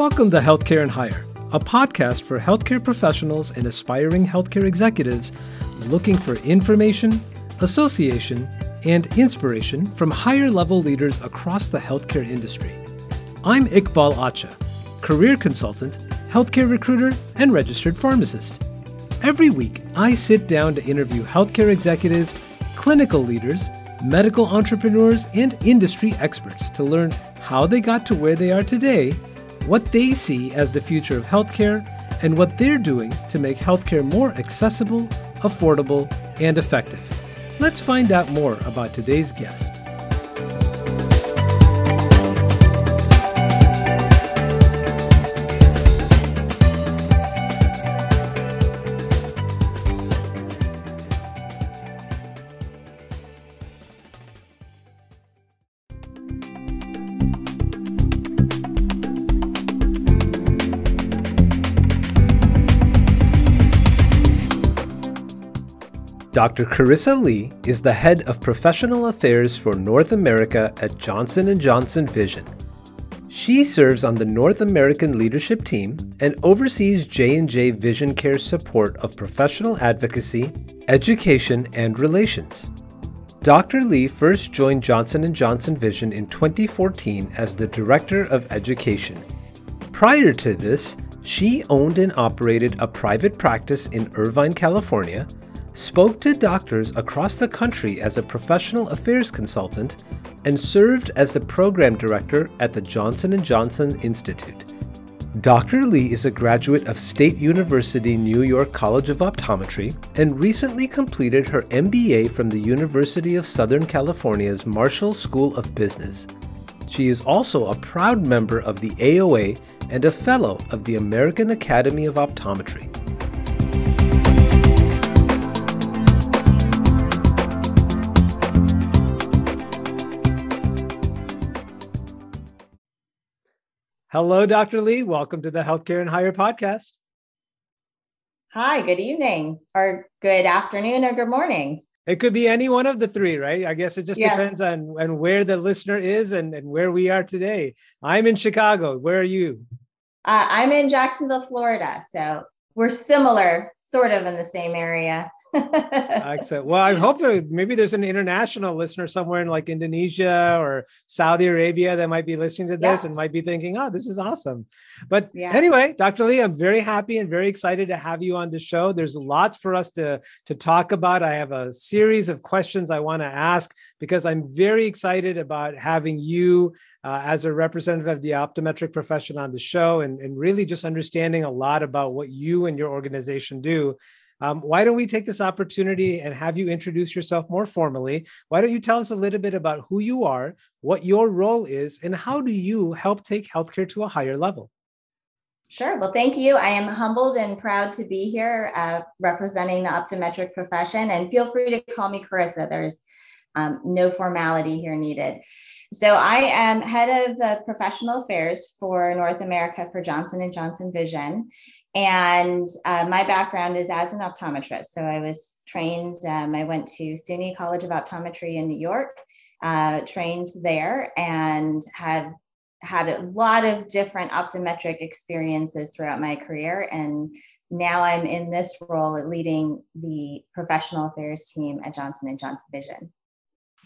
Welcome to Healthcare and Hire, a podcast for healthcare professionals and aspiring healthcare executives looking for information, association, and inspiration from higher level leaders across the healthcare industry. I'm Iqbal Acha, career consultant, healthcare recruiter, and registered pharmacist. Every week, I sit down to interview healthcare executives, clinical leaders, medical entrepreneurs, and industry experts to learn how they got to where they are today what they see as the future of healthcare, and what they're doing to make healthcare more accessible, affordable, and effective. Let's find out more about today's guest. Dr. Carissa Lee is the head of professional affairs for North America at Johnson & Johnson Vision. She serves on the North American leadership team and oversees J&J Vision Care's support of professional advocacy, education, and relations. Dr. Lee first joined Johnson & Johnson Vision in 2014 as the Director of Education. Prior to this, she owned and operated a private practice in Irvine, California, spoke to doctors across the country as a professional affairs consultant, and served as the program director at the Johnson & Johnson Institute. Dr. Lee is a graduate of State University New York College of Optometry and recently completed her MBA from the University of Southern California's Marshall School of Business. She is also a proud member of the AOA and a fellow of the American Academy of Optometry. Hello, Dr. Lee. Welcome to the Healthcare and Hire podcast. Hi, good evening, or good afternoon, or good morning. It could be any one of the three, right? I guess it just yes. depends on, on where the listener is and, and where we are today. I'm in Chicago. Where are you? Uh, I'm in Jacksonville, Florida. So we're similar, sort of in the same area. Excellent. Well, I hope that maybe there's an international listener somewhere in like Indonesia or Saudi Arabia that might be listening to this yeah. and might be thinking, oh, this is awesome. But yeah. anyway, Dr. Lee, I'm very happy and very excited to have you on the show. There's lots for us to, to talk about. I have a series of questions I want to ask because I'm very excited about having you uh, as a representative of the optometric profession on the show and, and really just understanding a lot about what you and your organization do um, why don't we take this opportunity and have you introduce yourself more formally? Why don't you tell us a little bit about who you are, what your role is, and how do you help take healthcare to a higher level? Sure. Well, thank you. I am humbled and proud to be here uh, representing the optometric profession. And feel free to call me Carissa. There's um, no formality here needed. So I am head of uh, professional affairs for North America for Johnson and Johnson Vision, and uh, my background is as an optometrist. So I was trained. Um, I went to SUNY College of Optometry in New York, uh, trained there, and have had a lot of different optometric experiences throughout my career. And now I'm in this role leading the professional affairs team at Johnson Johnson Vision.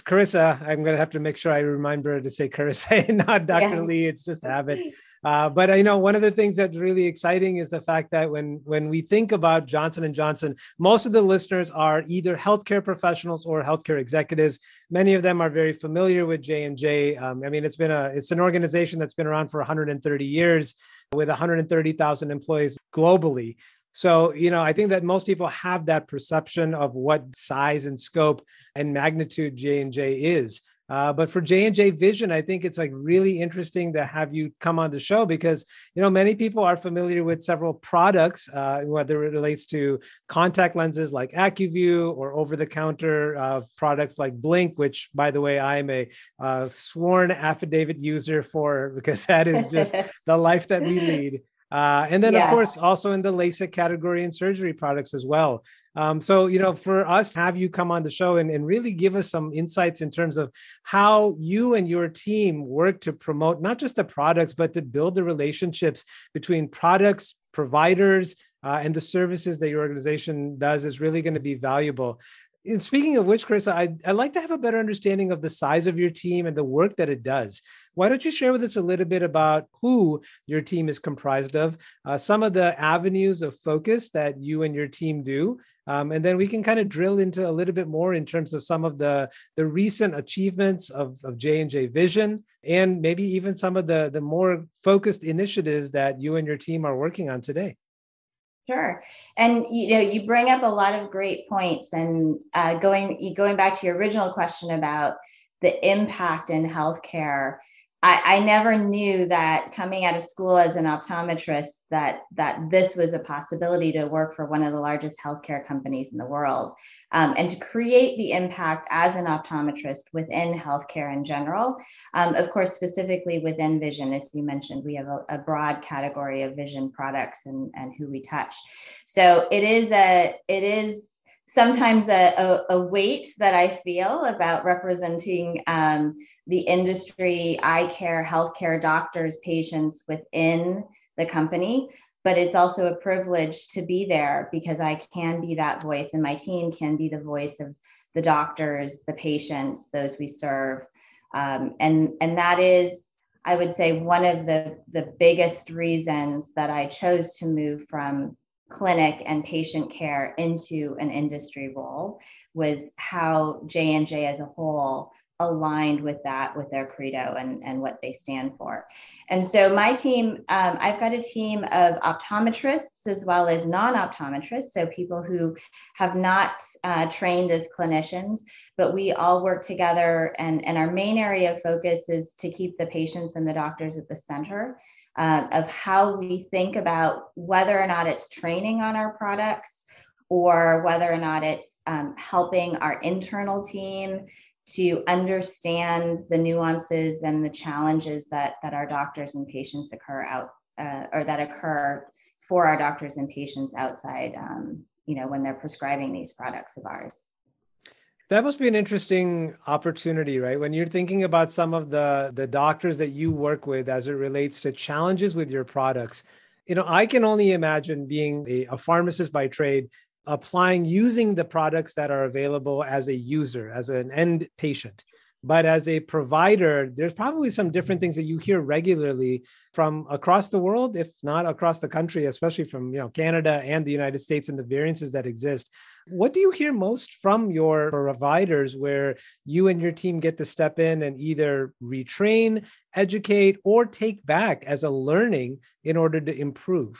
Carissa, I'm going to have to make sure I remind her to say Carissa and not Dr. Lee. It's just habit. Uh, but you know, one of the things that's really exciting is the fact that when when we think about Johnson and Johnson, most of the listeners are either healthcare professionals or healthcare executives. Many of them are very familiar with J and J. Um, I mean, it's been a it's an organization that's been around for 130 years with 130,000 employees globally. So, you know, I think that most people have that perception of what size and scope and magnitude J&J is. Uh, but for J and J Vision, I think it's like really interesting to have you come on the show because you know many people are familiar with several products, uh, whether it relates to contact lenses like Acuvue or over-the-counter uh, products like Blink, which, by the way, I'm a uh, sworn affidavit user for because that is just the life that we lead. Uh, and then, yeah. of course, also in the LASIK category and surgery products as well. Um, so, you know, for us to have you come on the show and, and really give us some insights in terms of how you and your team work to promote not just the products, but to build the relationships between products, providers, uh, and the services that your organization does is really going to be valuable. And speaking of which, Chris, I'd, I'd like to have a better understanding of the size of your team and the work that it does. Why don't you share with us a little bit about who your team is comprised of, uh, some of the avenues of focus that you and your team do, um, and then we can kind of drill into a little bit more in terms of some of the the recent achievements of, of J&J Vision, and maybe even some of the the more focused initiatives that you and your team are working on today. Sure, and you know you bring up a lot of great points, and uh, going going back to your original question about the impact in healthcare I, I never knew that coming out of school as an optometrist that that this was a possibility to work for one of the largest healthcare companies in the world um, and to create the impact as an optometrist within healthcare in general. Um, of course specifically within vision as you mentioned we have a, a broad category of vision products and, and who we touch. So it is a it is sometimes a, a, a, weight that I feel about representing um, the industry, eye care, healthcare, doctors, patients within the company. But it's also a privilege to be there because I can be that voice, and my team can be the voice of the doctors, the patients, those we serve. Um, and, and that is, I would say, one of the, the biggest reasons that I chose to move from clinic and patient care into an industry role was how J&J as a whole aligned with that with their credo and, and what they stand for. And so my team um, i've got a team of optometrists as well as non-optometrists so people who have not uh, trained as clinicians but we all work together and, and our main area of focus is to keep the patients and the doctors at the center uh, of how we think about whether or not it's training on our products or whether or not it's um, helping our internal team to understand the nuances and the challenges that that our doctors and patients occur out uh, or that occur for our doctors and patients outside um, you know when they're prescribing these products of ours. That must be an interesting opportunity right? When you're thinking about some of the the doctors that you work with as it relates to challenges with your products you know i can only imagine being a, a pharmacist by trade applying using the products that are available as a user, as an end patient. But as a provider, there's probably some different things that you hear regularly from across the world, if not across the country, especially from you know Canada and the United States and the variances that exist. What do you hear most from your providers where you and your team get to step in and either retrain, educate, or take back as a learning in order to improve?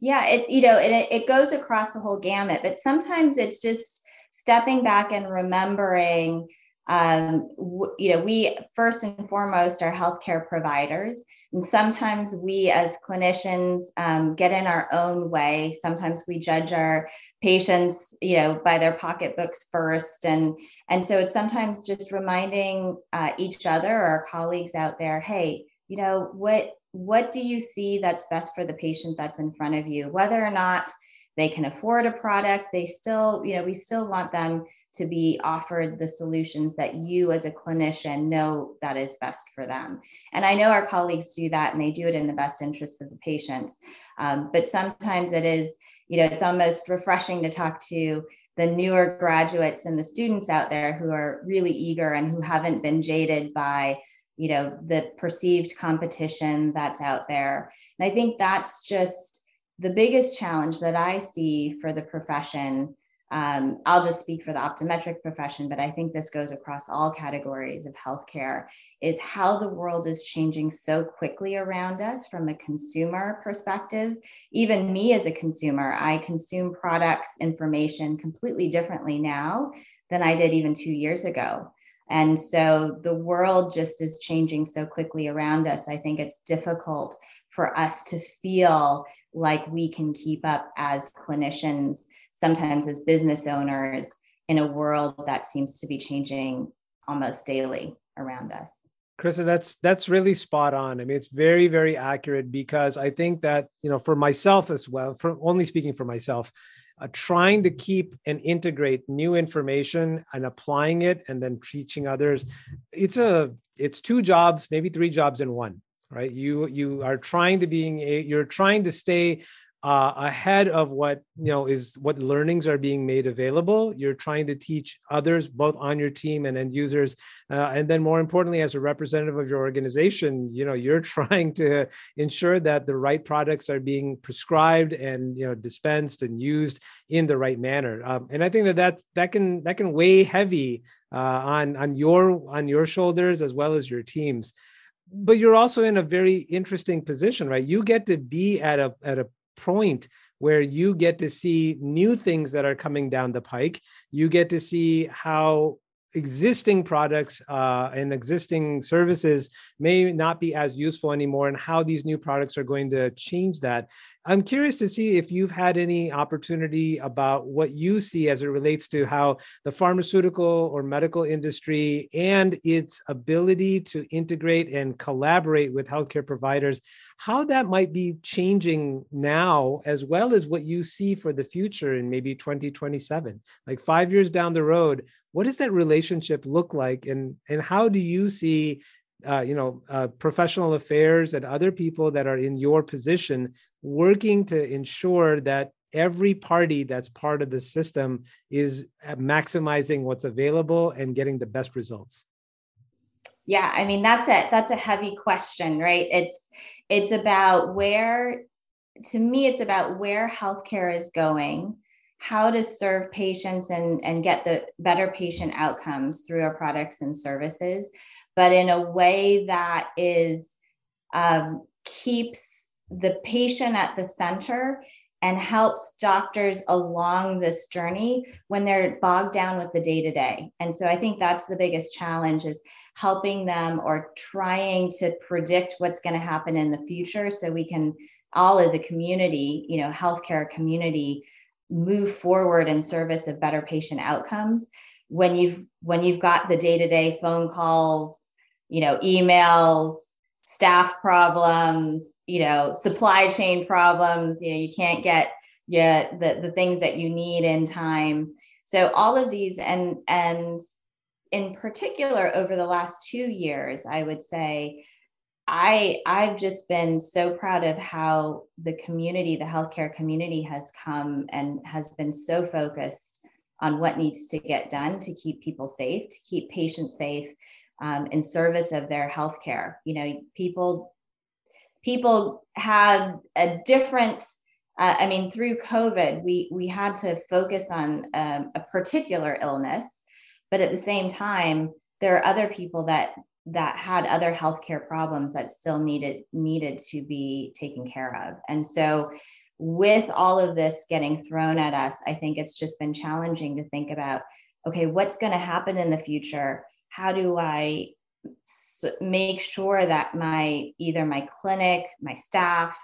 Yeah, it you know it it goes across the whole gamut, but sometimes it's just stepping back and remembering. Um, w- you know, we first and foremost are healthcare providers, and sometimes we as clinicians um, get in our own way. Sometimes we judge our patients, you know, by their pocketbooks first, and and so it's sometimes just reminding uh, each other or colleagues out there, hey, you know, what what do you see that's best for the patient that's in front of you? Whether or not they can afford a product they still you know we still want them to be offered the solutions that you as a clinician know that is best for them. And i know our colleagues do that and they do it in the best interest of the patients. Um, but sometimes it is you know it's almost refreshing to talk to the newer graduates and the students out there who are really eager and who haven't been jaded by you know the perceived competition that's out there. And i think that's just the biggest challenge that i see for the profession. Um, i'll just speak for the optometric profession but i think this goes across all categories of healthcare is how the world is changing so quickly around us from a consumer perspective. Even me as a consumer i consume products information completely differently now than i did even two years ago and so the world just is changing so quickly around us. I think it's difficult for us to feel like we can keep up as clinicians, sometimes as business owners, in a world that seems to be changing almost daily around us. Krista, that's that's really spot on. I mean, it's very, very accurate because I think that, you know, for myself as well, for only speaking for myself, uh, trying to keep and integrate new information and applying it and then teaching others. It's a it's two jobs maybe three jobs in one right? You you are trying to being a, you're trying to stay uh, ahead of what you know is what learnings are being made available. You're trying to teach others both on your team and end users. Uh, and then more importantly as a representative of your organization you know you're trying to ensure that the right products are being prescribed and you know dispensed and used in the right manner. Um, and i think that that that can that can weigh heavy uh, on on your on your shoulders as well as your teams. But you're also in a very interesting position right? You get to be at a at a point where you get to see new things that are coming down the pike. You get to see how existing products uh, and existing services may not be as useful anymore and how these new products are going to change that I'm curious to see if you've had any opportunity about what you see as it relates to how the pharmaceutical or medical industry and its ability to integrate and collaborate with healthcare providers, how that might be changing now, as well as what you see for the future in maybe 2027. Like five years down the road, what does that relationship look like? And, and how do you see uh, you know, uh, professional affairs and other people that are in your position working to ensure that every party that's part of the system is uh, maximizing what's available and getting the best results. Yeah i mean that's it that's a heavy question right? It's it's about where to me it's about where healthcare is going how to serve patients and and get the better patient outcomes through our products and services but in a way that is um, keeps the patient at the center and helps doctors along this journey when they're bogged down with the day to day. And so I think that's the biggest challenge is helping them or trying to predict what's going to happen in the future so we can all as a community, you know, healthcare community move forward in service of better patient outcomes when you've when you've got the day-to-day phone calls, you know, emails, staff problems, you know, supply chain problems, you know, you can't get yeah, the, the things that you need in time. So all of these and and in particular over the last two years, I would say I I've just been so proud of how the community, the healthcare community has come and has been so focused on what needs to get done to keep people safe, to keep patients safe, um, in service of their health care. You know, people people had a different. Uh, I mean, through COVID, we we had to focus on um, a particular illness, but at the same time, there are other people that that had other healthcare problems that still needed needed to be taken care of. And so with all of this getting thrown at us, I think it's just been challenging to think about okay, what's going to happen in the future? How do I make sure that my either my clinic, my staff,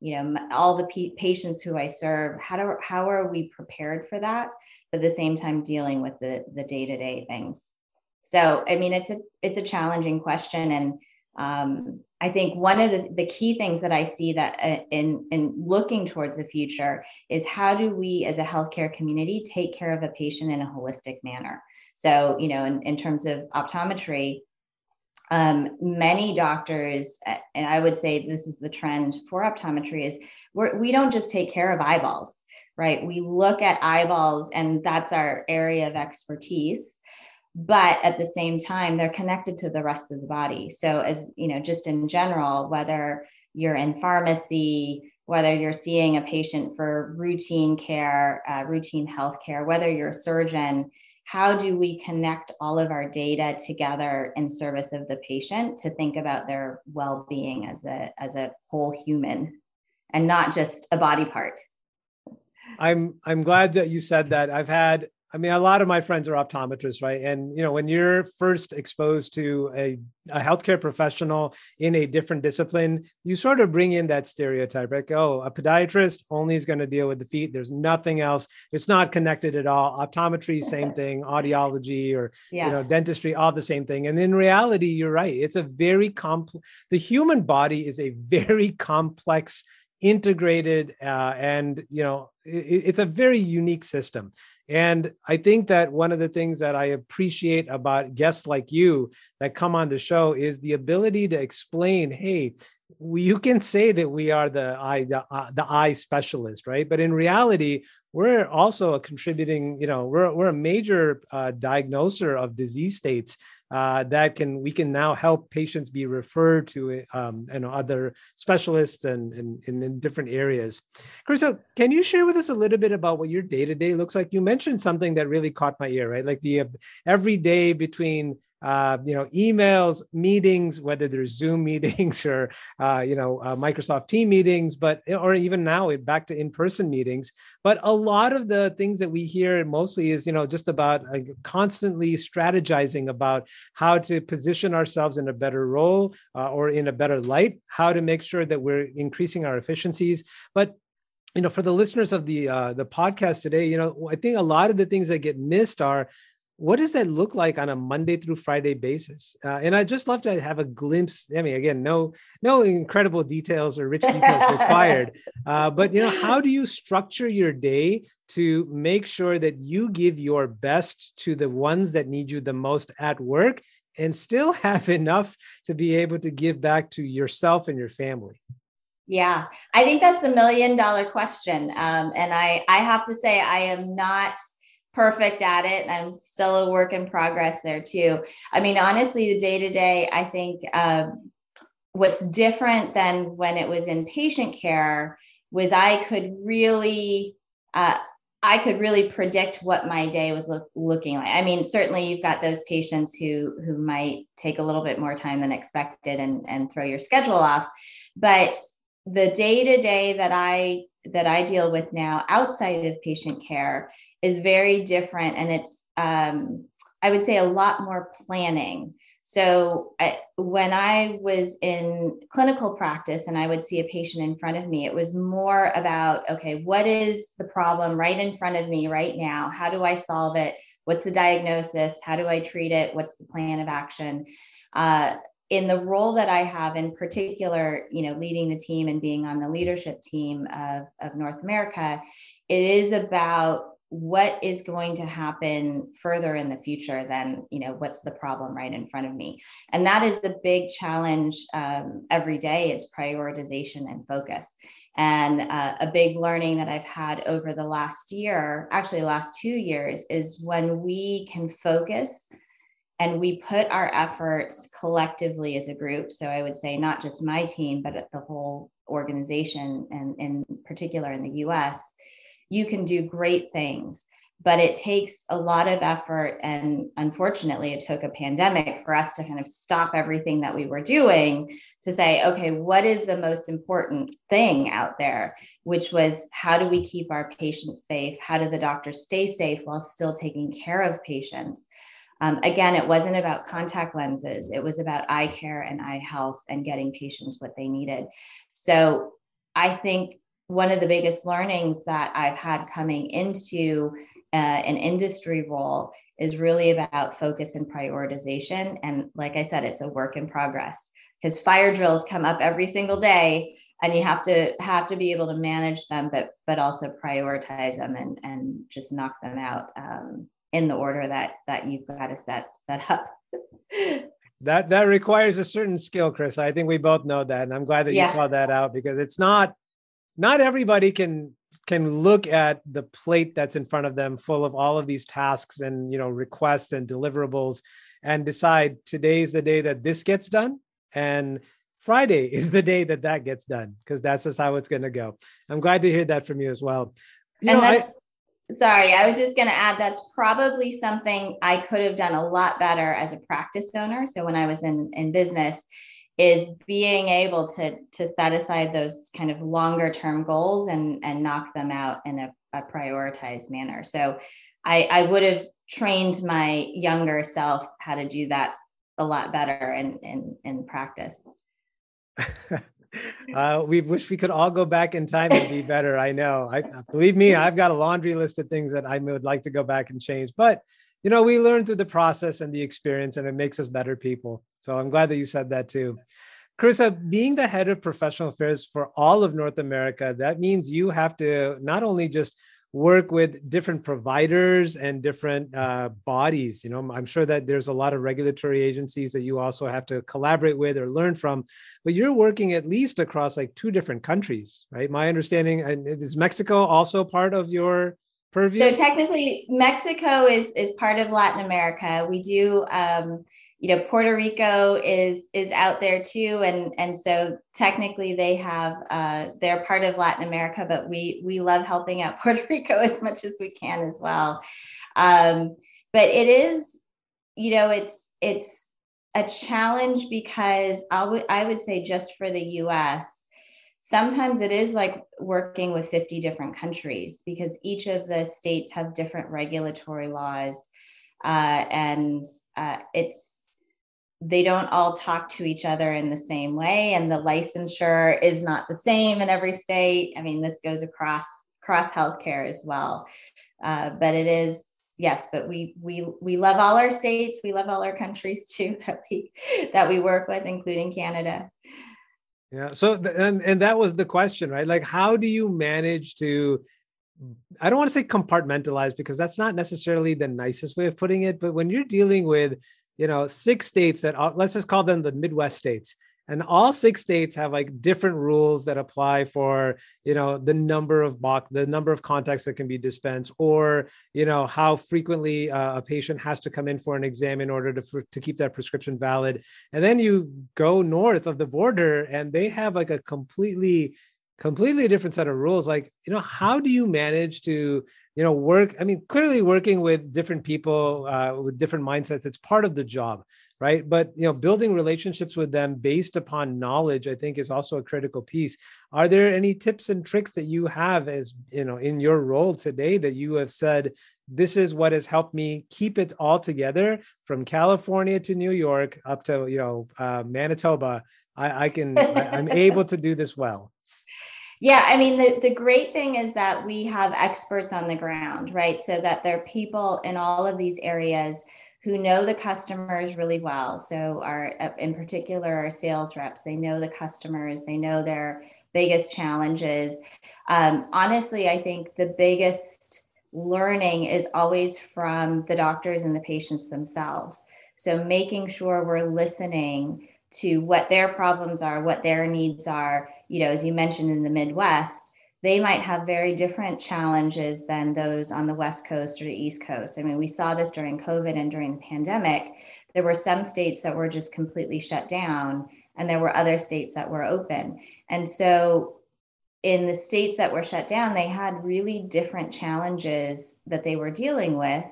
you know, all the patients who I serve, how do how are we prepared for that? But at the same time, dealing with the the day to day things. So, I mean, it's a it's a challenging question, and um, I think one of the, the key things that I see that uh, in in looking towards the future is how do we as a healthcare community take care of a patient in a holistic manner. So, you know, in, in terms of optometry, um, many doctors, and I would say this is the trend for optometry, is we're, we don't just take care of eyeballs, right? We look at eyeballs, and that's our area of expertise but at the same time they're connected to the rest of the body. So as you know just in general whether you're in pharmacy whether you're seeing a patient for routine care uh, routine health care whether you're a surgeon how do we connect all of our data together in service of the patient to think about their well-being as a as a whole human and not just a body part? I'm i'm glad that you said that. I've had I mean, a lot of my friends are optometrists, right? And you know, when you're first exposed to a, a healthcare professional in a different discipline, you sort of bring in that stereotype, like, oh, a podiatrist only is going to deal with the feet. There's nothing else. It's not connected at all. Optometry, same thing. Audiology or yes. you know, dentistry, all the same thing. And in reality, you're right. It's a very complex. The human body is a very complex integrated uh, and you know it, it's a very unique system and i think that one of the things that i appreciate about guests like you that come on the show is the ability to explain hey you can say that we are the eye the, uh, the eye specialist right? But in reality we're also a contributing you know we're, we're a major uh, diagnoser of disease states uh, that can we can now help patients be referred to um, know other specialists and, and, and in different areas. Carissa, can you share with us a little bit about what your day to day looks like? You mentioned something that really caught my ear, right? Like the every day between uh, you know, emails, meetings, whether they're Zoom meetings or uh, you know uh, Microsoft Team meetings, but or even now back to in-person meetings. But a lot of the things that we hear mostly is you know just about like, constantly strategizing about how to position ourselves in a better role uh, or in a better light, how to make sure that we're increasing our efficiencies. But you know, for the listeners of the uh, the podcast today, you know, I think a lot of the things that get missed are what does that look like on a monday through friday basis? Uh, and i'd just love to have a glimpse i mean again no no incredible details or rich details required uh, but you know how do you structure your day to make sure that you give your best to the ones that need you the most at work and still have enough to be able to give back to yourself and your family? Yeah i think that's the million dollar question um, and i i have to say i am not perfect at it. and I'm still a work in progress there too. I mean, honestly, the day to day, I think um, what's different than when it was in patient care was I could really. Uh, I could really predict what my day was look, looking like. I mean, certainly you've got those patients who who might take a little bit more time than expected and and throw your schedule off, but the day to day that I that I deal with now outside of patient care is very different. And it's, um, I would say, a lot more planning. So I, when I was in clinical practice and I would see a patient in front of me, it was more about okay, what is the problem right in front of me right now? How do I solve it? What's the diagnosis? How do I treat it? What's the plan of action? Uh, in the role that I have in particular, you know, leading the team and being on the leadership team of, of North America, it is about what is going to happen further in the future than you know what's the problem right in front of me. And that is the big challenge um, every day is prioritization and focus. And uh, a big learning that i've had over the last year actually last two years is when we can focus and we put our efforts collectively as a group. So i would say not just my team but the whole organization and in particular in the us you can do great things. But it takes a lot of effort. And unfortunately it took a pandemic for us to kind of stop everything that we were doing to say okay what is the most important thing out there? Which was how do we keep our patients safe? How do the doctors stay safe while still taking care of patients um, again, it wasn't about contact lenses, it was about eye care and eye health and getting patients what they needed. So I think one of the biggest learnings that I've had coming into uh, an industry role is really about focus and prioritization. And like I said, it's a work in progress because fire drills come up every single day and you have to have to be able to manage them, but but also prioritize them and and just knock them out. Um, in the order that that you've got to set set up. That that requires a certain skill chris. I think we both know that and i'm glad that yeah. you called that out because it's not not everybody can can look at the plate that's in front of them full of all of these tasks and you know requests and deliverables and decide today's the day that this gets done and friday is the day that that gets done because that's just how it's going to go. I'm glad to hear that from you as well. You and know, that's I, Sorry, I was just going to add that's probably something I could have done a lot better as a practice owner. So when I was in in business, is being able to to set aside those kind of longer term goals and and knock them out in a, a prioritized manner. So I I would have trained my younger self how to do that a lot better in in in practice. uh, we wish we could all go back in time and be better. I know. I believe me, I've got a laundry list of things that I would like to go back and change. But you know, we learn through the process and the experience, and it makes us better people. So I'm glad that you said that too. Carissa, being the head of professional affairs for all of North America, that means you have to not only just work with different providers and different uh, bodies. You know, I'm sure that there's a lot of regulatory agencies that you also have to collaborate with or learn from, but you're working at least across like two different countries, right? My understanding, and is Mexico also part of your purview? So technically, Mexico is is part of Latin America. We do. Um, you know Puerto Rico is is out there too, and and so technically they have uh, they're part of Latin America, but we we love helping out Puerto Rico as much as we can as well. Um, but it is, you know, it's it's a challenge because I would I would say just for the U.S. Sometimes it is like working with 50 different countries because each of the states have different regulatory laws, uh, and uh, it's they don't all talk to each other in the same way and the licensure is not the same in every state. I mean this goes across across healthcare as well. Uh, but it is yes but we we we love all our states. We love all our countries too that we that we work with including canada. Yeah so and and that was the question right? Like how do you manage to I don't want to say compartmentalize because that's not necessarily the nicest way of putting it, but when you're dealing with you know, six states that let's just call them the Midwest states. And all six states have like different rules that apply for, you know, the number of box, the number of contacts that can be dispensed, or you know how frequently uh, a patient has to come in for an exam in order to for, to keep that prescription valid. And then you go north of the border, and they have like a completely completely different set of rules. Like you know how do you manage to you know work? I mean clearly working with different people uh, with different mindsets it's part of the job right? But you know building relationships with them based upon knowledge i think is also a critical piece. Are there any tips and tricks that you have as you know in your role today that you have said this is what has helped me keep it all together from california to new york up to you know uh, manitoba. I, I can I, i'm able to do this well yeah, I mean, the, the great thing is that we have experts on the ground, right? So that there are people in all of these areas who know the customers really well. So, our, in particular, our sales reps, they know the customers, they know their biggest challenges. Um, honestly, I think the biggest learning is always from the doctors and the patients themselves. So, making sure we're listening to what their problems are, what their needs are. You know, as you mentioned in the Midwest, they might have very different challenges than those on the West Coast or the East Coast. I mean, we saw this during COVID and during the pandemic. There were some states that were just completely shut down, and there were other states that were open. And so, in the states that were shut down, they had really different challenges that they were dealing with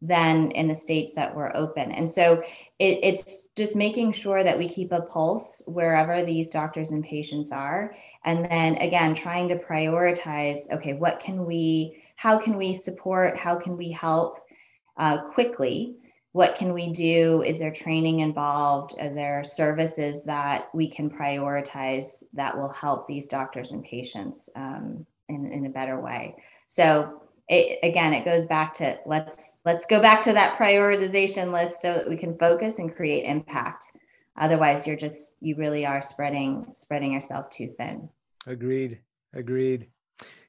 than in the states that were open. And so it, it's just making sure that we keep a pulse wherever these doctors and patients are. And then again, trying to prioritize okay, what can we, how can we support, how can we help uh, quickly? What can we do? Is there training involved? Are there services that we can prioritize that will help these doctors and patients um, in, in a better way? So it, again it goes back to let's let's go back to that prioritization list so that we can focus and create impact otherwise you're just you really are spreading spreading yourself too thin agreed agreed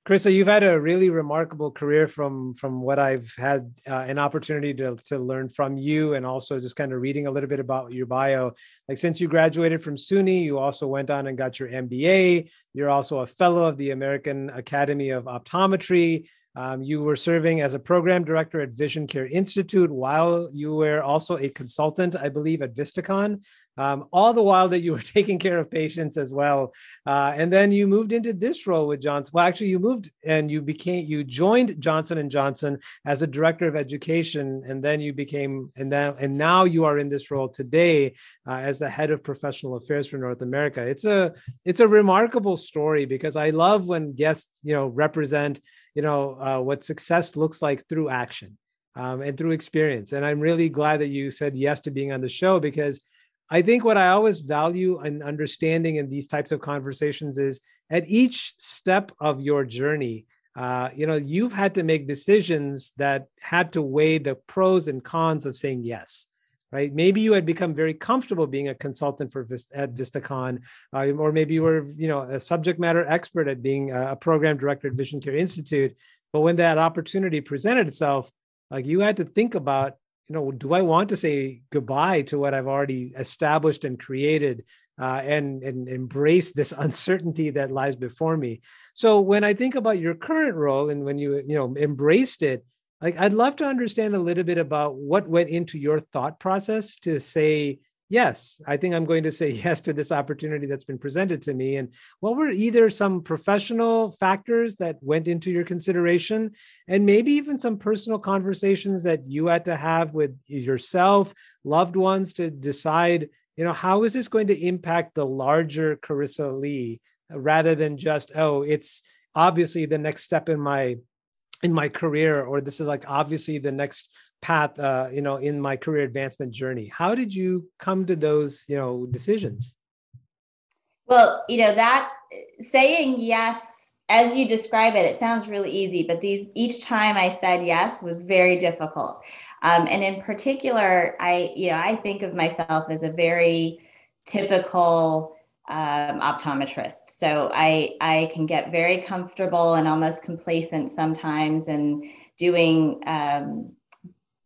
Carissa, you've had a really remarkable career from from what I've had uh, an opportunity to to learn from you, and also just kind of reading a little bit about your bio. Like since you graduated from SUNY, you also went on and got your MBA. You're also a fellow of the American Academy of Optometry. Um, you were serving as a program director at Vision Care Institute while you were also a consultant, I believe, at Vistakon. Um, all the while that you were taking care of patients as well. Uh, and then you moved into this role with Johnson. Well, actually, you moved and you became you joined Johnson and Johnson as a director of education, and then you became and then and now you are in this role today uh, as the head of professional affairs for North America. It's a it's a remarkable story because I love when guests you know represent you know uh, what success looks like through action um, and through experience and i'm really glad that you said yes to being on the show because i think what i always value and understanding in these types of conversations is at each step of your journey uh, you know you've had to make decisions that had to weigh the pros and cons of saying yes right? Maybe you had become very comfortable being a consultant for Vist- at Vistakon, uh, or maybe you were, you know, a subject matter expert at being a program director at Vision Care Institute. But when that opportunity presented itself, like you had to think about, you know, do I want to say goodbye to what I've already established and created, uh, and and embrace this uncertainty that lies before me? So when I think about your current role and when you you know embraced it, like i'd love to understand a little bit about what went into your thought process to say yes i think i'm going to say yes to this opportunity that's been presented to me. And what were either some professional factors that went into your consideration and maybe even some personal conversations that you had to have with yourself loved ones to decide you know how is this going to impact the larger carissa lee uh, rather than just oh it's obviously the next step in my in my career or this is like obviously the next path uh, you know in my career advancement journey. How did you come to those you know decisions? Well you know that saying yes as you describe it it sounds really easy but these each time i said yes was very difficult. Um, and in particular i you know i think of myself as a very typical um, optometrist. So I I can get very comfortable and almost complacent sometimes and doing um,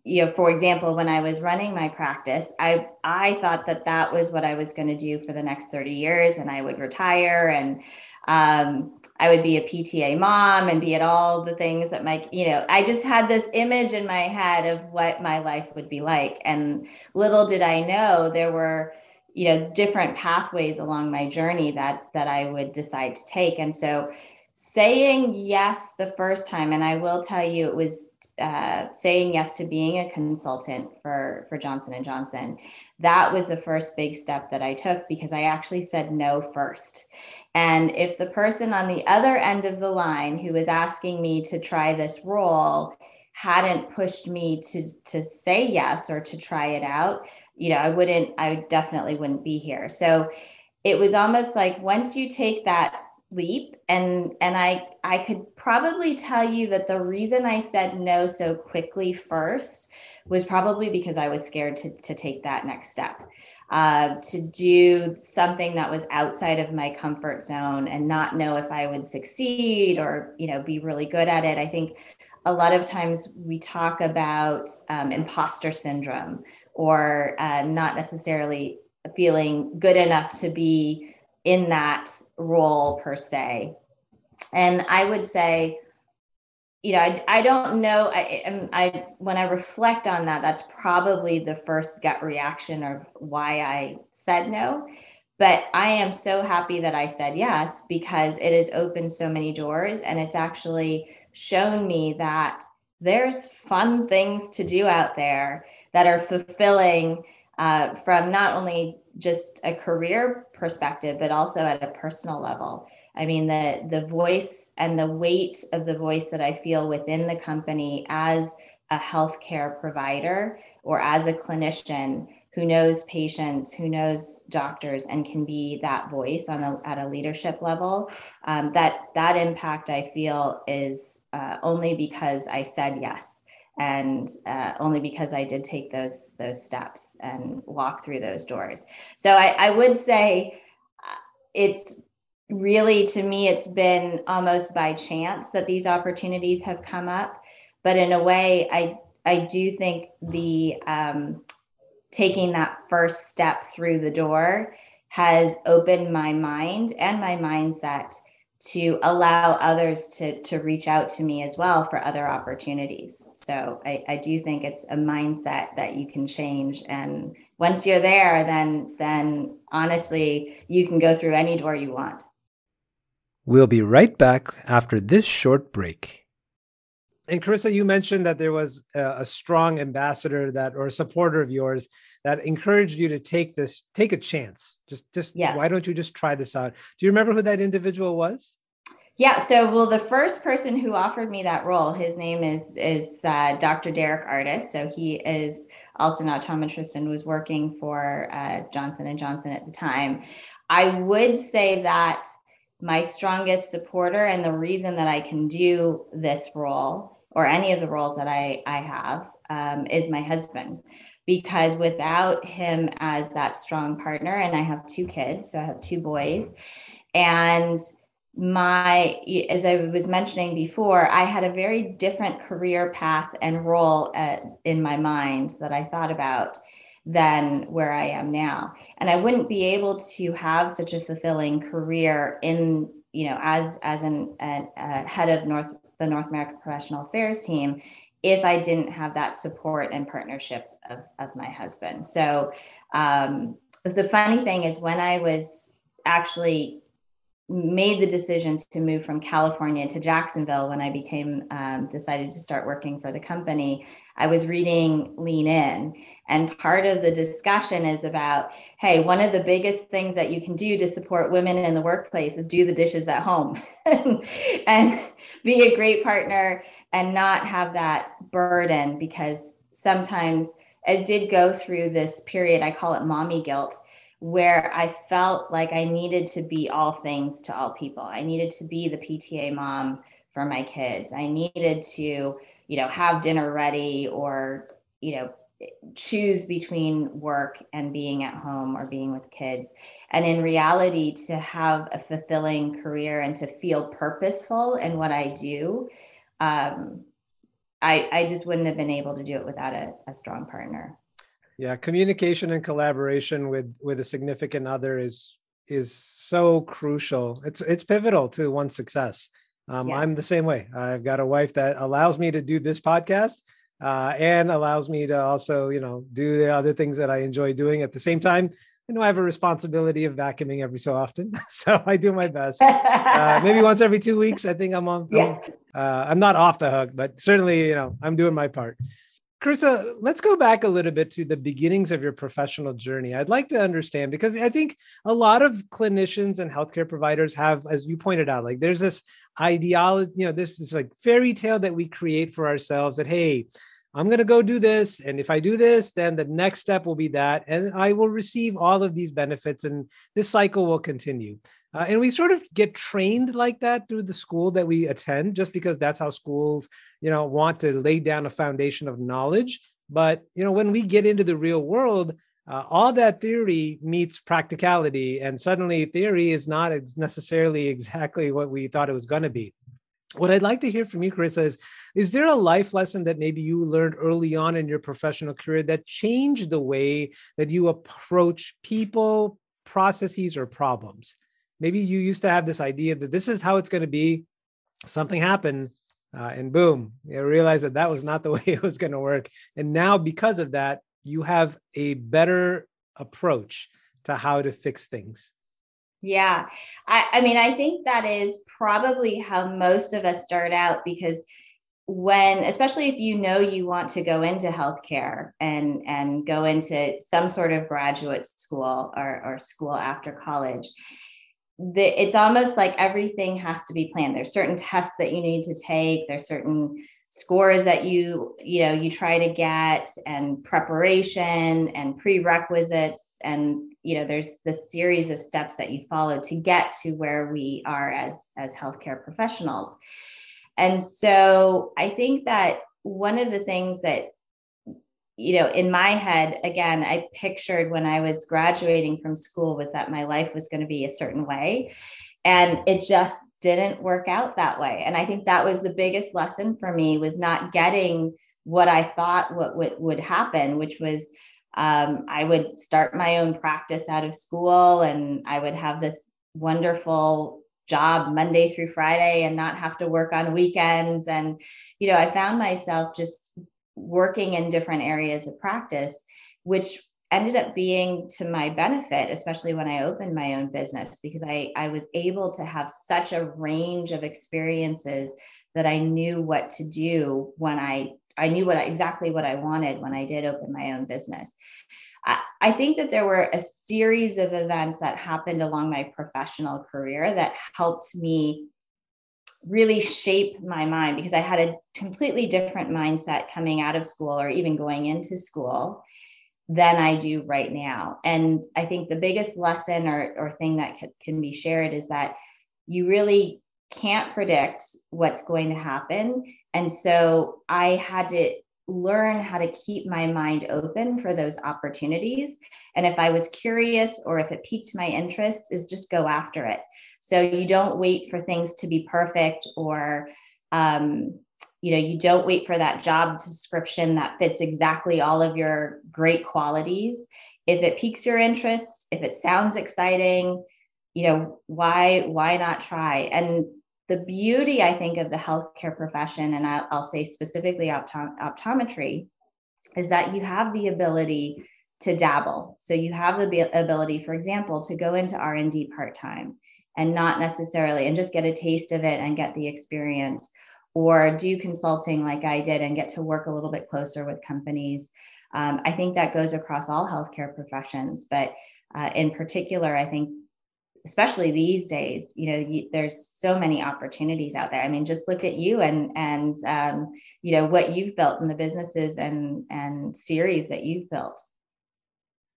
you know for example when I was running my practice I I thought that that was what I was going to do for the next 30 years and I would retire and um, I would be a PTA mom and be at all the things that my, you know, I just had this image in my head of what my life would be like. And little did I know there were you know different pathways along my journey that that i would decide to take and so saying yes the first time and i will tell you it was uh, saying yes to being a consultant for for johnson and johnson. That was the first big step that i took because i actually said no first. And if the person on the other end of the line who was asking me to try this role hadn't pushed me to to say yes or to try it out you know i wouldn't i definitely wouldn't be here. So it was almost like once you take that leap and and i i could probably tell you that the reason i said no so quickly first was probably because i was scared to to take that next step uh, to do something that was outside of my comfort zone and not know if i would succeed or you know be really good at it. I think a lot of times we talk about um, imposter syndrome or uh, not necessarily feeling good enough to be in that role per se. And I would say, you know, I, I don't know. I, I when I reflect on that, that's probably the first gut reaction of why I said no. But I am so happy that I said yes because it has opened so many doors and it's actually shown me that there's fun things to do out there that are fulfilling uh, from not only just a career perspective, but also at a personal level. I mean, the the voice and the weight of the voice that I feel within the company as a healthcare provider or as a clinician who knows patients, who knows doctors, and can be that voice on a, at a leadership level. Um, that that impact I feel is uh, only because I said yes, and uh, only because I did take those those steps and walk through those doors. So I, I would say uh, it's really to me it's been almost by chance that these opportunities have come up but in a way i i do think the um, taking that first step through the door has opened my mind and my mindset to allow others to to reach out to me as well for other opportunities. So I, I do think it's a mindset that you can change. And once you're there then then honestly you can go through any door you want. We'll be right back after this short break and Carissa, you mentioned that there was a, a, strong ambassador that or a supporter of yours that encouraged you to take this, take a chance. Just, just yeah. why don't you just try this out? Do you remember who that individual was? Yeah. So, well, the first person who offered me that role, his name is is uh, Dr. Derek Artis. So he is also an optometrist and was working for uh, Johnson and Johnson at the time. I would say that my strongest supporter and the reason that I can do this role or any of the roles that I, I have um, is my husband. Because without him as that strong partner, and I have two kids, so I have two boys, and my as i was mentioning before i had a very different career path and role at, in my mind that i thought about than where i am now and i wouldn't be able to have such a fulfilling career in you know as as an, an uh, head of north the north american professional affairs team if i didn't have that support and partnership of, of my husband. So um, the funny thing is when i was actually made the decision to move from California to Jacksonville when I became um, decided to start working for the company, I was reading Lean In. And part of the discussion is about hey, one of the biggest things that you can do to support women in the workplace is do the dishes at home and be a great partner and not have that burden because sometimes I did go through this period, I call it mommy guilt where I felt like I needed to be all things to all people. I needed to be the PTA mom for my kids. I needed to, you know, have dinner ready or, you know, choose between work and being at home or being with kids. And in reality, to have a fulfilling career and to feel purposeful in what I do, um, I, I just wouldn't have been able to do it without a, a strong partner yeah communication and collaboration with with a significant other is is so crucial. It's it's pivotal to one's success. Um, yeah. i'm the same way. I've got a wife that allows me to do this podcast uh, and allows me to also you know do the other things that i enjoy doing at the same time. You know i have a responsibility of vacuuming every so often so i do my best. Uh, maybe once every two weeks i think i'm on yeah. Uh, I'm not off the hook but certainly you know i'm doing my part Carissa, let's go back a little bit to the beginnings of your professional journey. I'd like to understand because I think a lot of clinicians and healthcare providers have, as you pointed out, like there's this ideology, you know, this is like fairy tale that we create for ourselves that, hey, I'm going to go do this. And if I do this, then the next step will be that. And I will receive all of these benefits and this cycle will continue. Uh, and we sort of get trained like that through the school that we attend, just because that's how schools, you know, want to lay down a foundation of knowledge. But you know, when we get into the real world, uh, all that theory meets practicality, and suddenly theory is not necessarily exactly what we thought it was going to be. What I'd like to hear from you, Carissa, is is there a life lesson that maybe you learned early on in your professional career that changed the way that you approach people, processes, or problems? Maybe you used to have this idea that this is how it's going to be. Something happened uh, and boom you realize that that was not the way it was going to work. And now because of that you have a better approach to how to fix things. Yeah. I, I mean i think that is probably how most of us start out because when especially if you know you want to go into healthcare and and go into some sort of graduate school or, or school after college the, it's almost like everything has to be planned. There's certain tests that you need to take. There's certain scores that you you know you try to get and preparation and prerequisites and you know there's this series of steps that you follow to get to where we are as as healthcare professionals and so i think that one of the things that you know, in my head, again, I pictured when I was graduating from school was that my life was going to be a certain way. And it just didn't work out that way. And I think that was the biggest lesson for me was not getting what I thought what would, would happen, which was um, I would start my own practice out of school and I would have this wonderful job Monday through Friday and not have to work on weekends. And, you know, I found myself just working in different areas of practice, which ended up being to my benefit, especially when I opened my own business, because I, I was able to have such a range of experiences that I knew what to do when I I knew what exactly what I wanted when I did open my own business. I, I think that there were a series of events that happened along my professional career that helped me really shape my mind because I had a completely different mindset coming out of school or even going into school than I do right now. And I think the biggest lesson or, or thing that can, can be shared is that you really can't predict what's going to happen. And so I had to learn how to keep my mind open for those opportunities. And if I was curious or if it piqued my interest, is just go after it. So you don't wait for things to be perfect or, um, you know, you don't wait for that job description that fits exactly all of your great qualities. If it piques your interest, if it sounds exciting, you know, why why not try? And the beauty, I think, of the healthcare profession, and I'll, I'll say specifically optom- optometry, is that you have the ability to dabble. So you have the ability, for example, to go into R and D part time and not necessarily and just get a taste of it and get the experience, or do consulting like I did and get to work a little bit closer with companies. Um, I think that goes across all healthcare professions, but uh, in particular, I think especially these days you know you, there's so many opportunities out there. I mean just look at you and and um, you know what you've built in the businesses and and series that you've built.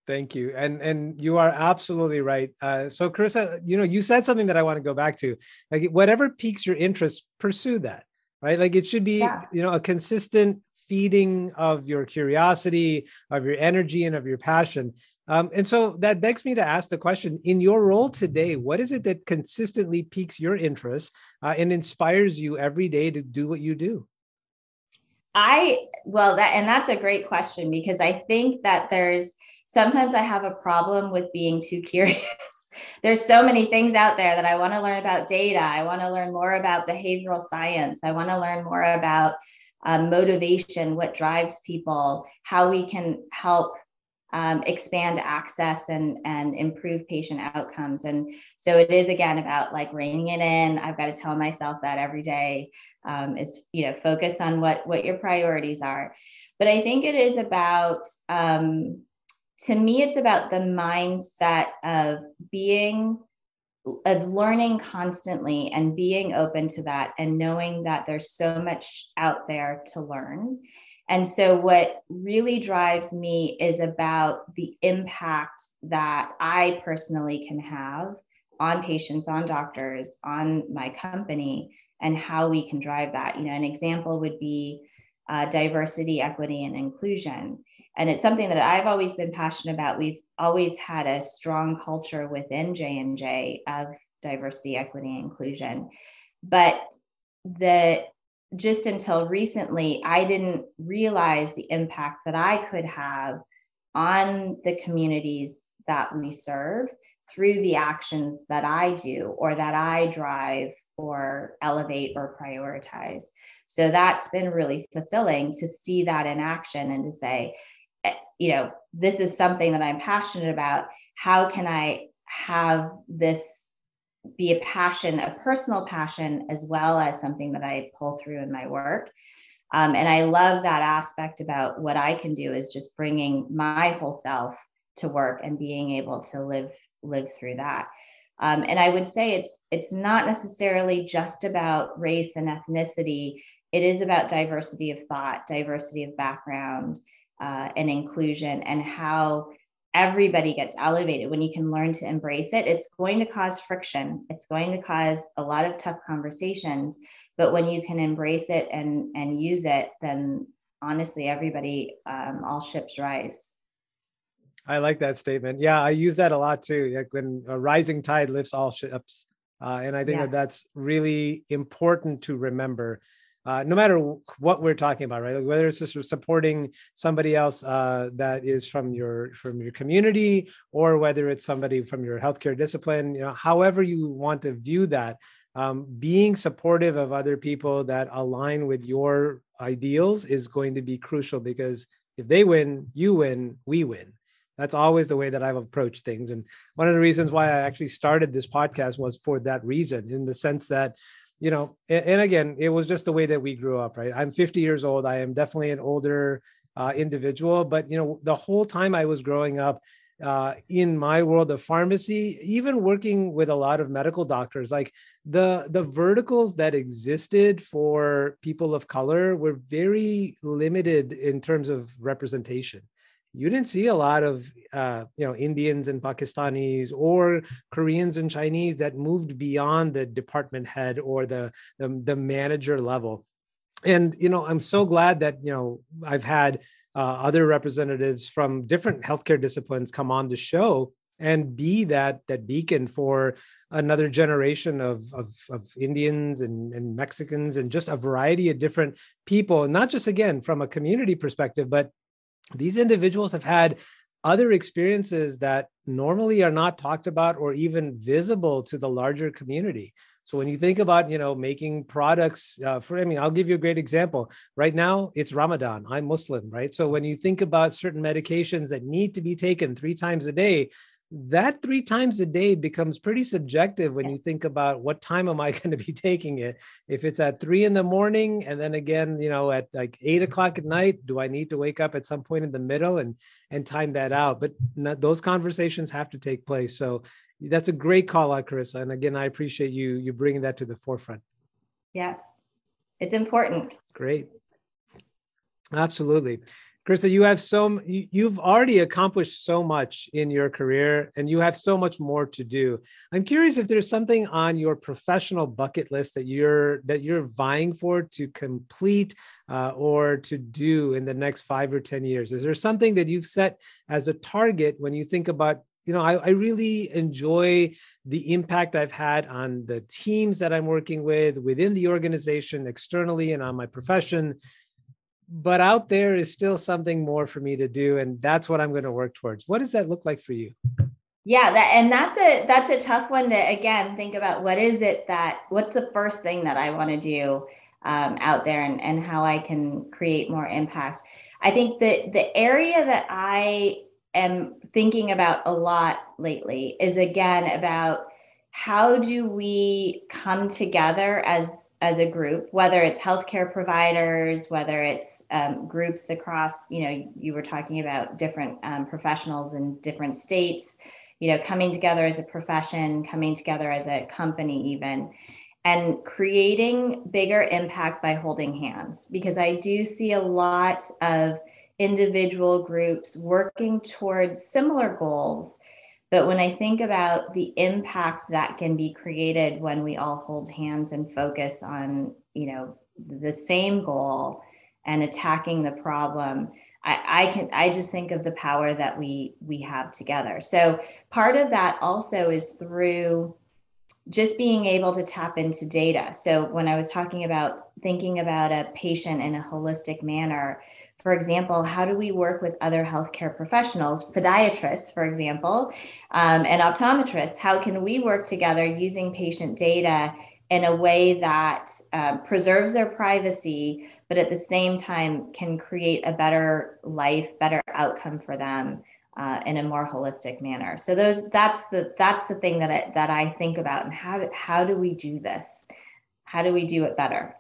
Thank you. And and you are absolutely right. Uh, so carissa you know you said something that i want to go back to. Like whatever piques your interest pursue that right? Like it should be yeah. you know a consistent feeding of your curiosity of your energy and of your passion um, and so that begs me to ask the question in your role today, what is it that consistently piques your interest uh, and inspires you every day to do what you do? I, well, that, and that's a great question because I think that there's sometimes I have a problem with being too curious. there's so many things out there that I want to learn about data. I want to learn more about behavioral science. I want to learn more about um, motivation, what drives people, how we can help um, expand access and and improve patient outcomes. And so it is again about like reining it in. I've got to tell myself that every day um, is you know focus on what what your priorities are. But i think it is about um, to me it's about the mindset of being of learning constantly and being open to that and knowing that there's so much out there to learn and so, what really drives me is about the impact that I personally can have on patients, on doctors, on my company, and how we can drive that. You know, an example would be uh, diversity, equity, and inclusion. And it's something that I've always been passionate about. We've always had a strong culture within J and J of diversity, equity, inclusion. But the just until recently, I didn't realize the impact that I could have on the communities that we serve through the actions that I do or that I drive or elevate or prioritize. So that's been really fulfilling to see that in action and to say, eh, you know, this is something that I'm passionate about. How can I have this be a passion, a personal passion, as well as something that I pull through in my work. Um, and I love that aspect about what I can do is just bringing my whole self to work and being able to live live through that. Um, and I would say it's it's not necessarily just about race and ethnicity. It is about diversity of thought, diversity of background, uh, and inclusion, and how everybody gets elevated when you can learn to embrace it it's going to cause friction it's going to cause a lot of tough conversations but when you can embrace it and and use it then honestly everybody um, all ships rise i like that statement yeah i use that a lot too like when a rising tide lifts all ships uh, and i think yeah. that that's really important to remember uh, no matter what we're talking about, right? Like whether it's just supporting somebody else uh, that is from your from your community, or whether it's somebody from your healthcare discipline, you know, however you want to view that, um, being supportive of other people that align with your ideals is going to be crucial because if they win, you win, we win. That's always the way that I've approached things. And one of the reasons why I actually started this podcast was for that reason, in the sense that you know, and, again, it was just the way that we grew up, right? I'm 50 years old. I am definitely an older uh, individual, but you know, the whole time I was growing up uh, in my world of pharmacy, even working with a lot of medical doctors, like the the verticals that existed for people of color were very limited in terms of representation you didn't see a lot of uh, you know Indians and Pakistanis or Koreans and Chinese that moved beyond the department head or the the, the manager level. And you know, I'm so glad that you know I've had uh, other representatives from different healthcare disciplines come on the show and be that that beacon for another generation of, of, of Indians and, and Mexicans and just a variety of different people, not just again from a community perspective, but these individuals have had other experiences that normally are not talked about or even visible to the larger community. So when you think about, you know, making products uh, for, I mean, I'll give you a great example. Right now, it's Ramadan. I'm Muslim, right? So when you think about certain medications that need to be taken three times a day, that three times a day becomes pretty subjective when you think about what time am I going to be taking it. If it's at three in the morning and then again, you know, at like eight o'clock at night, do I need to wake up at some point in the middle and and time that out? But not, those conversations have to take place. So that's a great call out, Carissa. And again, I appreciate you you bringing that to the forefront. Yes, it's important. Great. Absolutely. Krista, you have so you've already accomplished so much in your career, and you have so much more to do. I'm curious if there's something on your professional bucket list that you're that you're vying for to complete uh, or to do in the next five or ten years. Is there something that you've set as a target when you think about? You know, I, I really enjoy the impact I've had on the teams that I'm working with within the organization, externally, and on my profession but out there is still something more for me to do and that's what i'm going to work towards. What does that look like for you? Yeah that and that's a that's a tough one to again think about what is it that what's the first thing that i want to do um, out there and, and how i can create more impact. I think that the area that i am thinking about a lot lately is again about how do we come together as as a group, whether it's healthcare providers, whether it's um, groups across, you know, you were talking about different um, professionals in different states, you know, coming together as a profession, coming together as a company, even, and creating bigger impact by holding hands. Because I do see a lot of individual groups working towards similar goals but when I think about the impact that can be created when we all hold hands and focus on, you know, the same goal and attacking the problem, I, I can I just think of the power that we we have together. So part of that also is through just being able to tap into data. So when I was talking about thinking about a patient in a holistic manner, for example, how do we work with other healthcare professionals, podiatrists, for example, um, and optometrists? How can we work together using patient data in a way that uh, preserves their privacy, but at the same time can create a better life, better outcome for them uh, in a more holistic manner. So those that's the that's the thing that I, that I think about and how do, how do we do this? How do we do it better?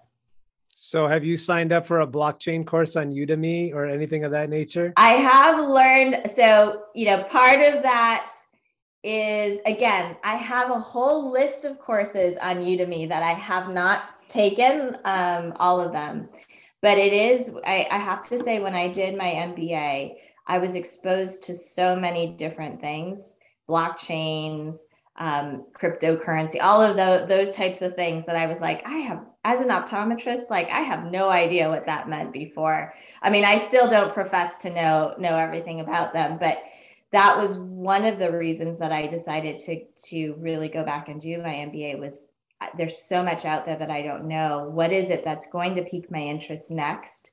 So have you signed up for a blockchain course on Udemy or anything of that nature? I have learned so you know part of that is again I have a whole list of courses on Udemy that I have not taken um, all of them but it is I, I have to say when I did my MBA I was exposed to so many different things, blockchains, um, cryptocurrency, all of those, those types of things that I was like, I have, as an optometrist, like I have no idea what that meant before. I mean, I still don't profess to know know everything about them, but that was one of the reasons that I decided to to really go back and do my MBA was uh, there's so much out there that I don't know. What is it that's going to pique my interest next?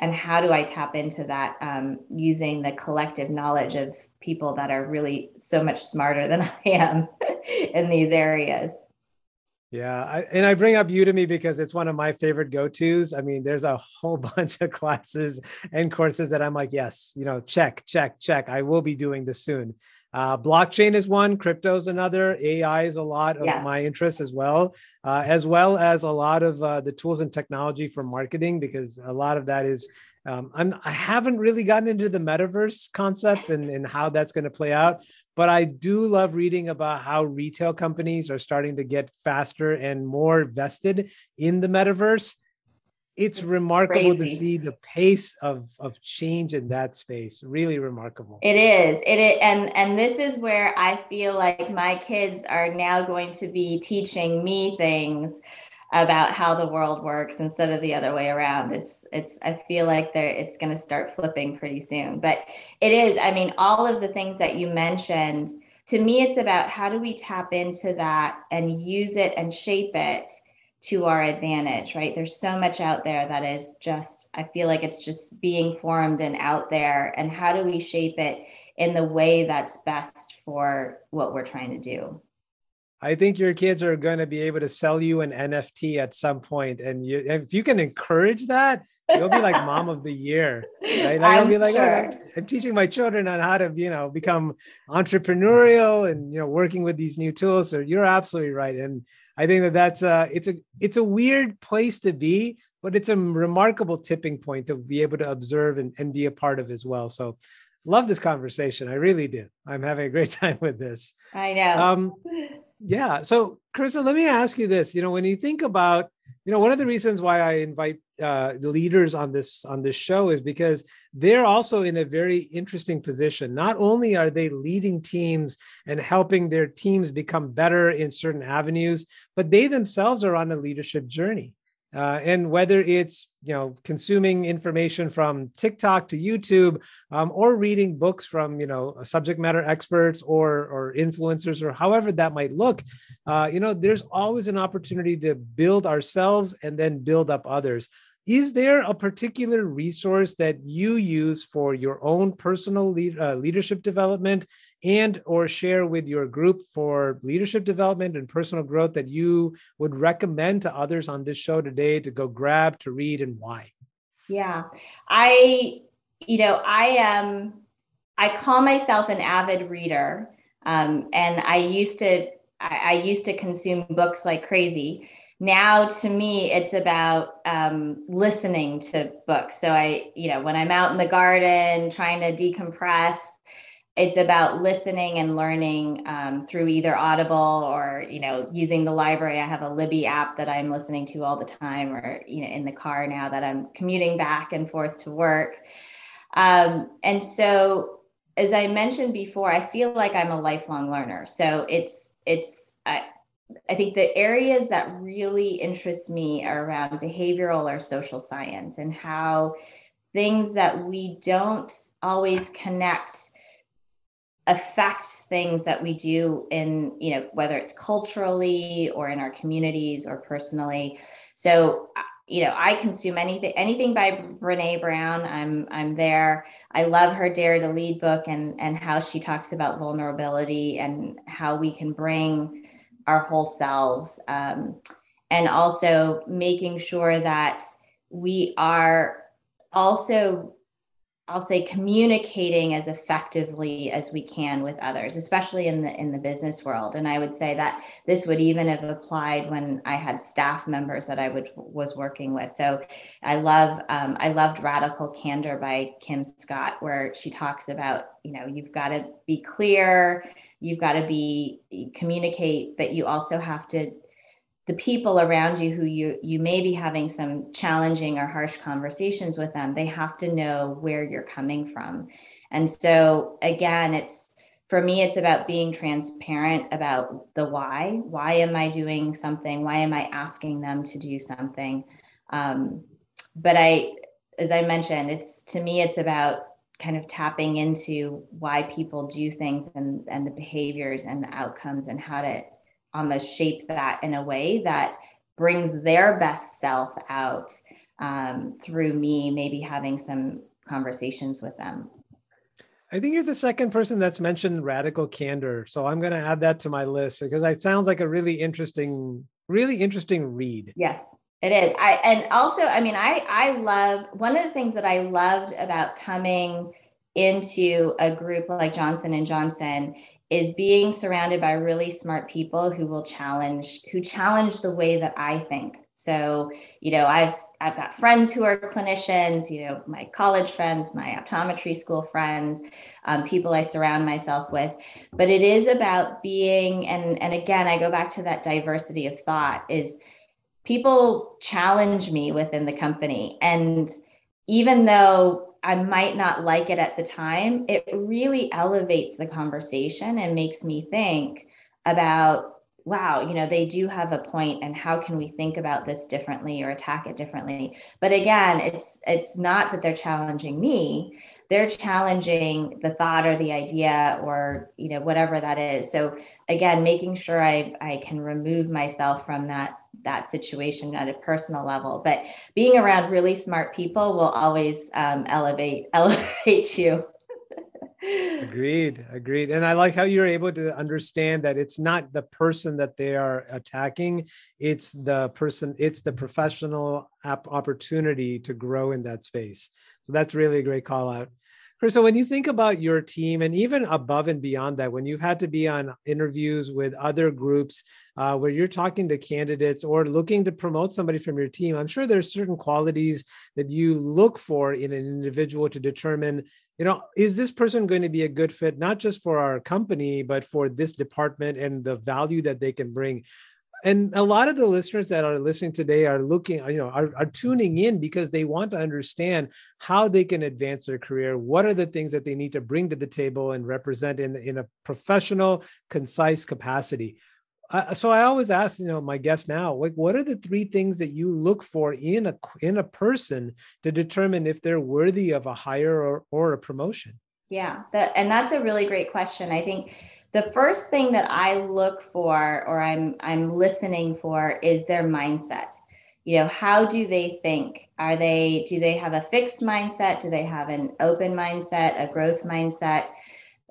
And how do I tap into that um, using the collective knowledge of people that are really so much smarter than I am in these areas. Yeah, I, and I bring up Udemy because it's one of my favorite go-tos. I mean, there's a whole bunch of classes and courses that I'm like, yes, you know, check, check, check. I will be doing this soon. Uh, blockchain is one, crypto is another, AI is a lot of yes. my interest as well, uh, as well as a lot of uh, the tools and technology for marketing, because a lot of that is. Um, I'm, I haven't really gotten into the metaverse concept and, and how that's going to play out, but I do love reading about how retail companies are starting to get faster and more vested in the metaverse it's remarkable Crazy. to see the pace of of change in that space. Really remarkable. It is. It is and and this is where i feel like my kids are now going to be teaching me things about how the world works instead of the other way around. It's it's i feel like there it's going to start flipping pretty soon. But it is i mean all of the things that you mentioned to me it's about how do we tap into that and use it and shape it to our advantage, right? There's so much out there that is just, I feel like it's just being formed and out there. And how do we shape it in the way that's best for what we're trying to do? I think your kids are going to be able to sell you an NFT at some point, and you, if you can encourage that, you'll be like mom of the year. Right? Like, I'll be like, sure. oh, I'm, I'm, teaching my children on how to, you know, become entrepreneurial and you know, working with these new tools. So you're absolutely right, and I think that that's a it's a it's a weird place to be, but it's a remarkable tipping point to be able to observe and, and be a part of as well. So love this conversation. I really do. I'm having a great time with this. I know. Um, yeah. So, Carissa, let me ask you this. You know, when you think about, you know, one of the reasons why I invite uh, leaders on this on this show is because they're also in a very interesting position. Not only are they leading teams and helping their teams become better in certain avenues, but they themselves are on a leadership journey. Uh, and whether it's you know consuming information from TikTok to YouTube, um, or reading books from you know subject matter experts or or influencers or however that might look, uh, you know there's always an opportunity to build ourselves and then build up others. Is there a particular resource that you use for your own personal uh, leadership development and or share with your group for leadership development and personal growth that you would recommend to others on this show today to go grab to read and why? Yeah. I you know i am i call myself an avid reader um, and i used to I, I used to consume books like crazy. Now to me it's about um, listening to books. So i you know when i'm out in the garden trying to decompress it's about listening and learning um, through either audible or you know using the library. I have a libby app that i'm listening to all the time or you know in the car now that i'm commuting back and forth to work. Um, and so as i mentioned before i feel like i'm a lifelong learner. So it's it's I, I think the areas that really interest me are around behavioral or social science and how things that we don't always connect affect things that we do in you know whether it's culturally or in our communities or personally. So uh, you know i consume anything anything by brene brown. I'm i'm there. I love her dare to lead book and and how she talks about vulnerability and how we can bring our whole selves um, and also making sure that we are also I'll say communicating as effectively as we can with others, especially in the in the business world. And I would say that this would even have applied when I had staff members that I would was working with. So I love um, I loved Radical Candor by Kim Scott, where she talks about you know you've got to be clear, you've got to be communicate, but you also have to the people around you who you you may be having some challenging or harsh conversations with them they have to know where you're coming from. And so again it's for me it's about being transparent about the why. Why am i doing something? Why am i asking them to do something? Um, but i as i mentioned it's to me it's about kind of tapping into why people do things and and the behaviors and the outcomes and how to almost shape that in a way that brings their best self out um, through me maybe having some conversations with them I think you're the second person that's mentioned radical candor. So I'm going to add that to my list because it sounds like a really interesting, really interesting read. Yes, it is. I and also, I mean, I I love one of the things that I loved about coming into a group like Johnson and Johnson is being surrounded by really smart people who will challenge who challenge the way that I think. So, you know, I've I've got friends who are clinicians, you know, my college friends, my optometry school friends, um, people I surround myself with. But it is about being, and and again, I go back to that diversity of thought is people challenge me within the company. And even though I might not like it at the time, it really elevates the conversation and makes me think about wow you know they do have a point and how can we think about this differently or attack it differently? But again it's it's not that they're challenging me. They're challenging the thought or the idea or you know whatever that is. So again making sure i i can remove myself from that that situation at a personal level. But being around really smart people will always um, elevate elevate you. Agreed agreed. And i like how you're able to understand that it's not the person that they are attacking it's the person it's the professional opportunity to grow in that space. So that's really a great call out so when you think about your team and even above and beyond that, when you've had to be on interviews with other groups uh, where you're talking to candidates or looking to promote somebody from your team, I'm sure there's certain qualities that you look for in an individual to determine, you know, is this person going to be a good fit, not just for our company, but for this department and the value that they can bring and a lot of the listeners that are listening today are looking you know are, are tuning in because they want to understand how they can advance their career. What are the things that they need to bring to the table and represent in, in a professional concise capacity? Uh, so i always ask you know my guests now like what are the three things that you look for in a in a person to determine if they're worthy of a hire or, or a promotion? Yeah that, and that's a really great question. I think the first thing that I look for or I'm I'm listening for is their mindset. You know, how do they think? Are they do they have a fixed mindset? Do they have an open mindset, a growth mindset?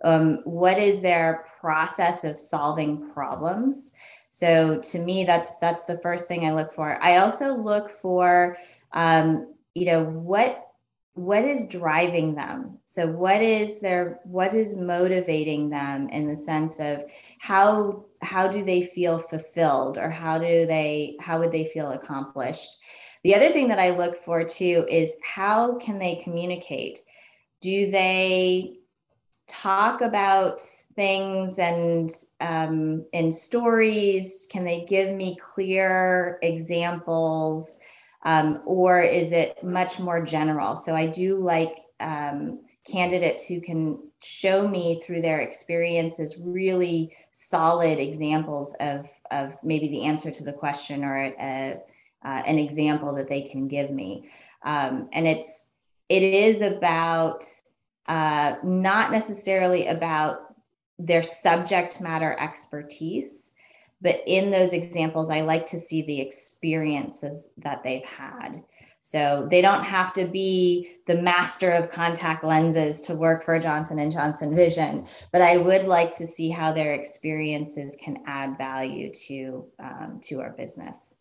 Um, what is their process of solving problems? So to me, that's that's the first thing I look for. I also look for um, you know what what is driving them? So what is their what is motivating them in the sense of how how do they feel fulfilled or how do they how would they feel accomplished? The other thing that i look for too is how can they communicate? Do they talk about things and um, in stories? Can they give me clear examples um, or is it much more general? So I do like um, candidates who can show me through their experiences really solid examples of, of maybe the answer to the question or a, a, uh, an example that they can give me. Um, and it's it is about uh, not necessarily about their subject matter expertise but in those examples i like to see the experiences that they've had so they don't have to be the master of contact lenses to work for johnson and johnson vision but i would like to see how their experiences can add value to um, to our business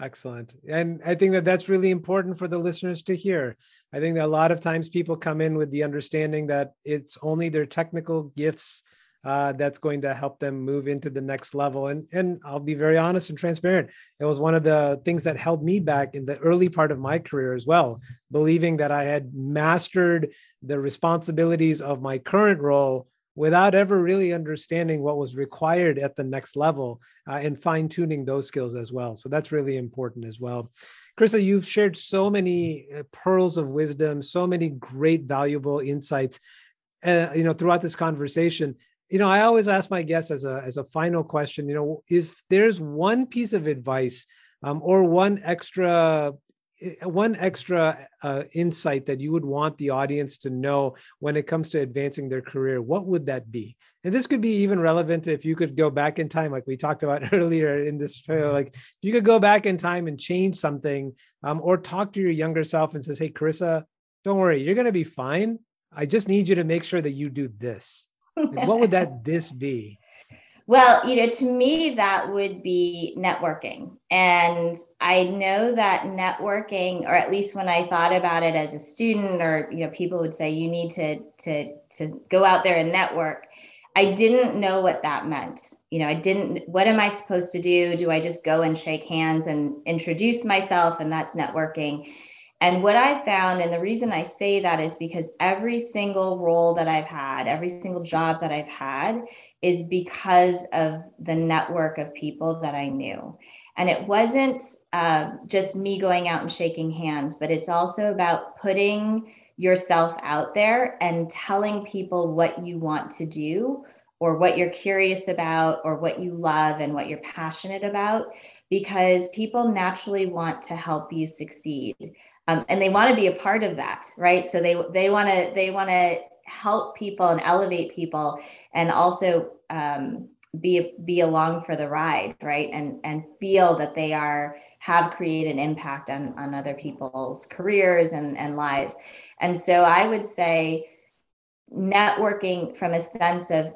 Excellent. And I think that that's really important for the listeners to hear. I think that a lot of times people come in with the understanding that it's only their technical gifts uh, that's going to help them move into the next level. And and I'll be very honest and transparent. It was one of the things that held me back in the early part of my career as well, believing that I had mastered the responsibilities of my current role without ever really understanding what was required at the next level uh, and fine tuning those skills as well. So that's really important as well. Krista, you've shared so many uh, pearls of wisdom, so many great, valuable insights. Uh, you know, throughout this conversation, you know, I always ask my guests as a as a final question. You know, if there's one piece of advice um, or one extra eh, one extra uh, insight that you would want the audience to know when it comes to advancing their career, what would that be? And this could be even relevant if you could go back in time, like we talked about earlier in this show. Like if you could go back in time and change something, um, or talk to your younger self and says, "Hey, Carissa, don't worry, you're going to be fine. I just need you to make sure that you do this." What would that this be? Well, you know, to me, that would be networking. And I know that networking, or at least when I thought about it as a student, or you know, people would say you need to to to go out there and network. I didn't know what that meant. You know, I didn't, what am I supposed to do? Do I just go and shake hands and introduce myself and that's networking? And what I found, and the reason I say that is because every single role that I've had, every single job that I've had is because of the network of people that I knew. And it wasn't uh, just me going out and shaking hands, but it's also about putting yourself out there and telling people what you want to do or what you're curious about or what you love and what you're passionate about because people naturally want to help you succeed. Um, and they want to be a part of that right? So they they want to they want to help people and elevate people and also um, be be along for the ride right? And and feel that they are have created an impact on on other people's careers and and lives. And so i would say networking from a sense of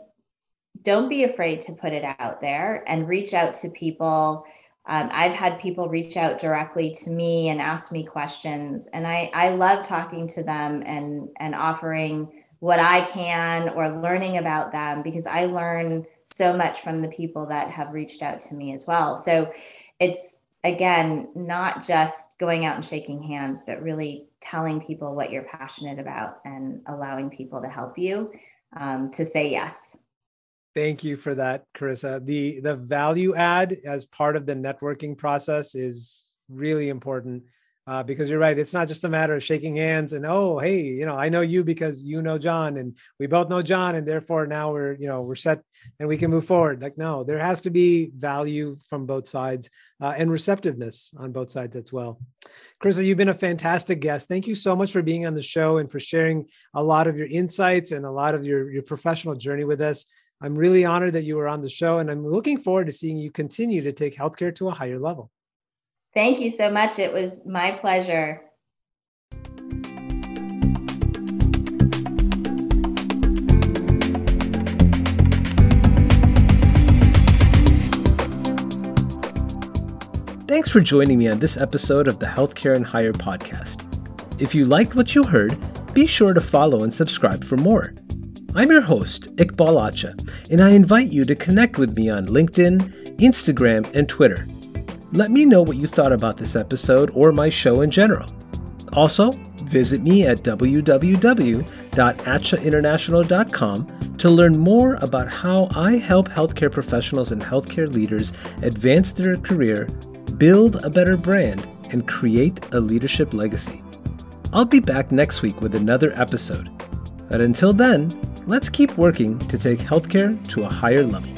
don't be afraid to put it out there and reach out to people um, i've had people reach out directly to me and ask me questions and i i love talking to them and and offering what i can or learning about them because i learn so much from the people that have reached out to me as well. So it's again not just going out and shaking hands, but really telling people what you're passionate about and allowing people to help you um, to say yes. Thank you for that, Carissa. The the value add as part of the networking process is really important uh, because you're right. It's not just a matter of shaking hands and oh, hey, you know, I know you because you know John, and we both know John, and therefore now we're you know we're set and we can move forward. Like no, there has to be value from both sides uh, and receptiveness on both sides as well. Carissa, you've been a fantastic guest. Thank you so much for being on the show and for sharing a lot of your insights and a lot of your your professional journey with us. I'm really honored that you were on the show, and I'm looking forward to seeing you continue to take healthcare to a higher level. Thank you so much. It was my pleasure. Thanks for joining me on this episode of the Healthcare and Higher podcast. If you liked what you heard, be sure to follow and subscribe for more. I'm your host, Iqbal Acha, and I invite you to connect with me on LinkedIn, Instagram, and Twitter. Let me know what you thought about this episode or my show in general. Also, visit me at www.achainternational.com to learn more about how I help healthcare professionals and healthcare leaders advance their career, build a better brand, and create a leadership legacy. I'll be back next week with another episode. But until then, let's keep working to take healthcare to a higher level.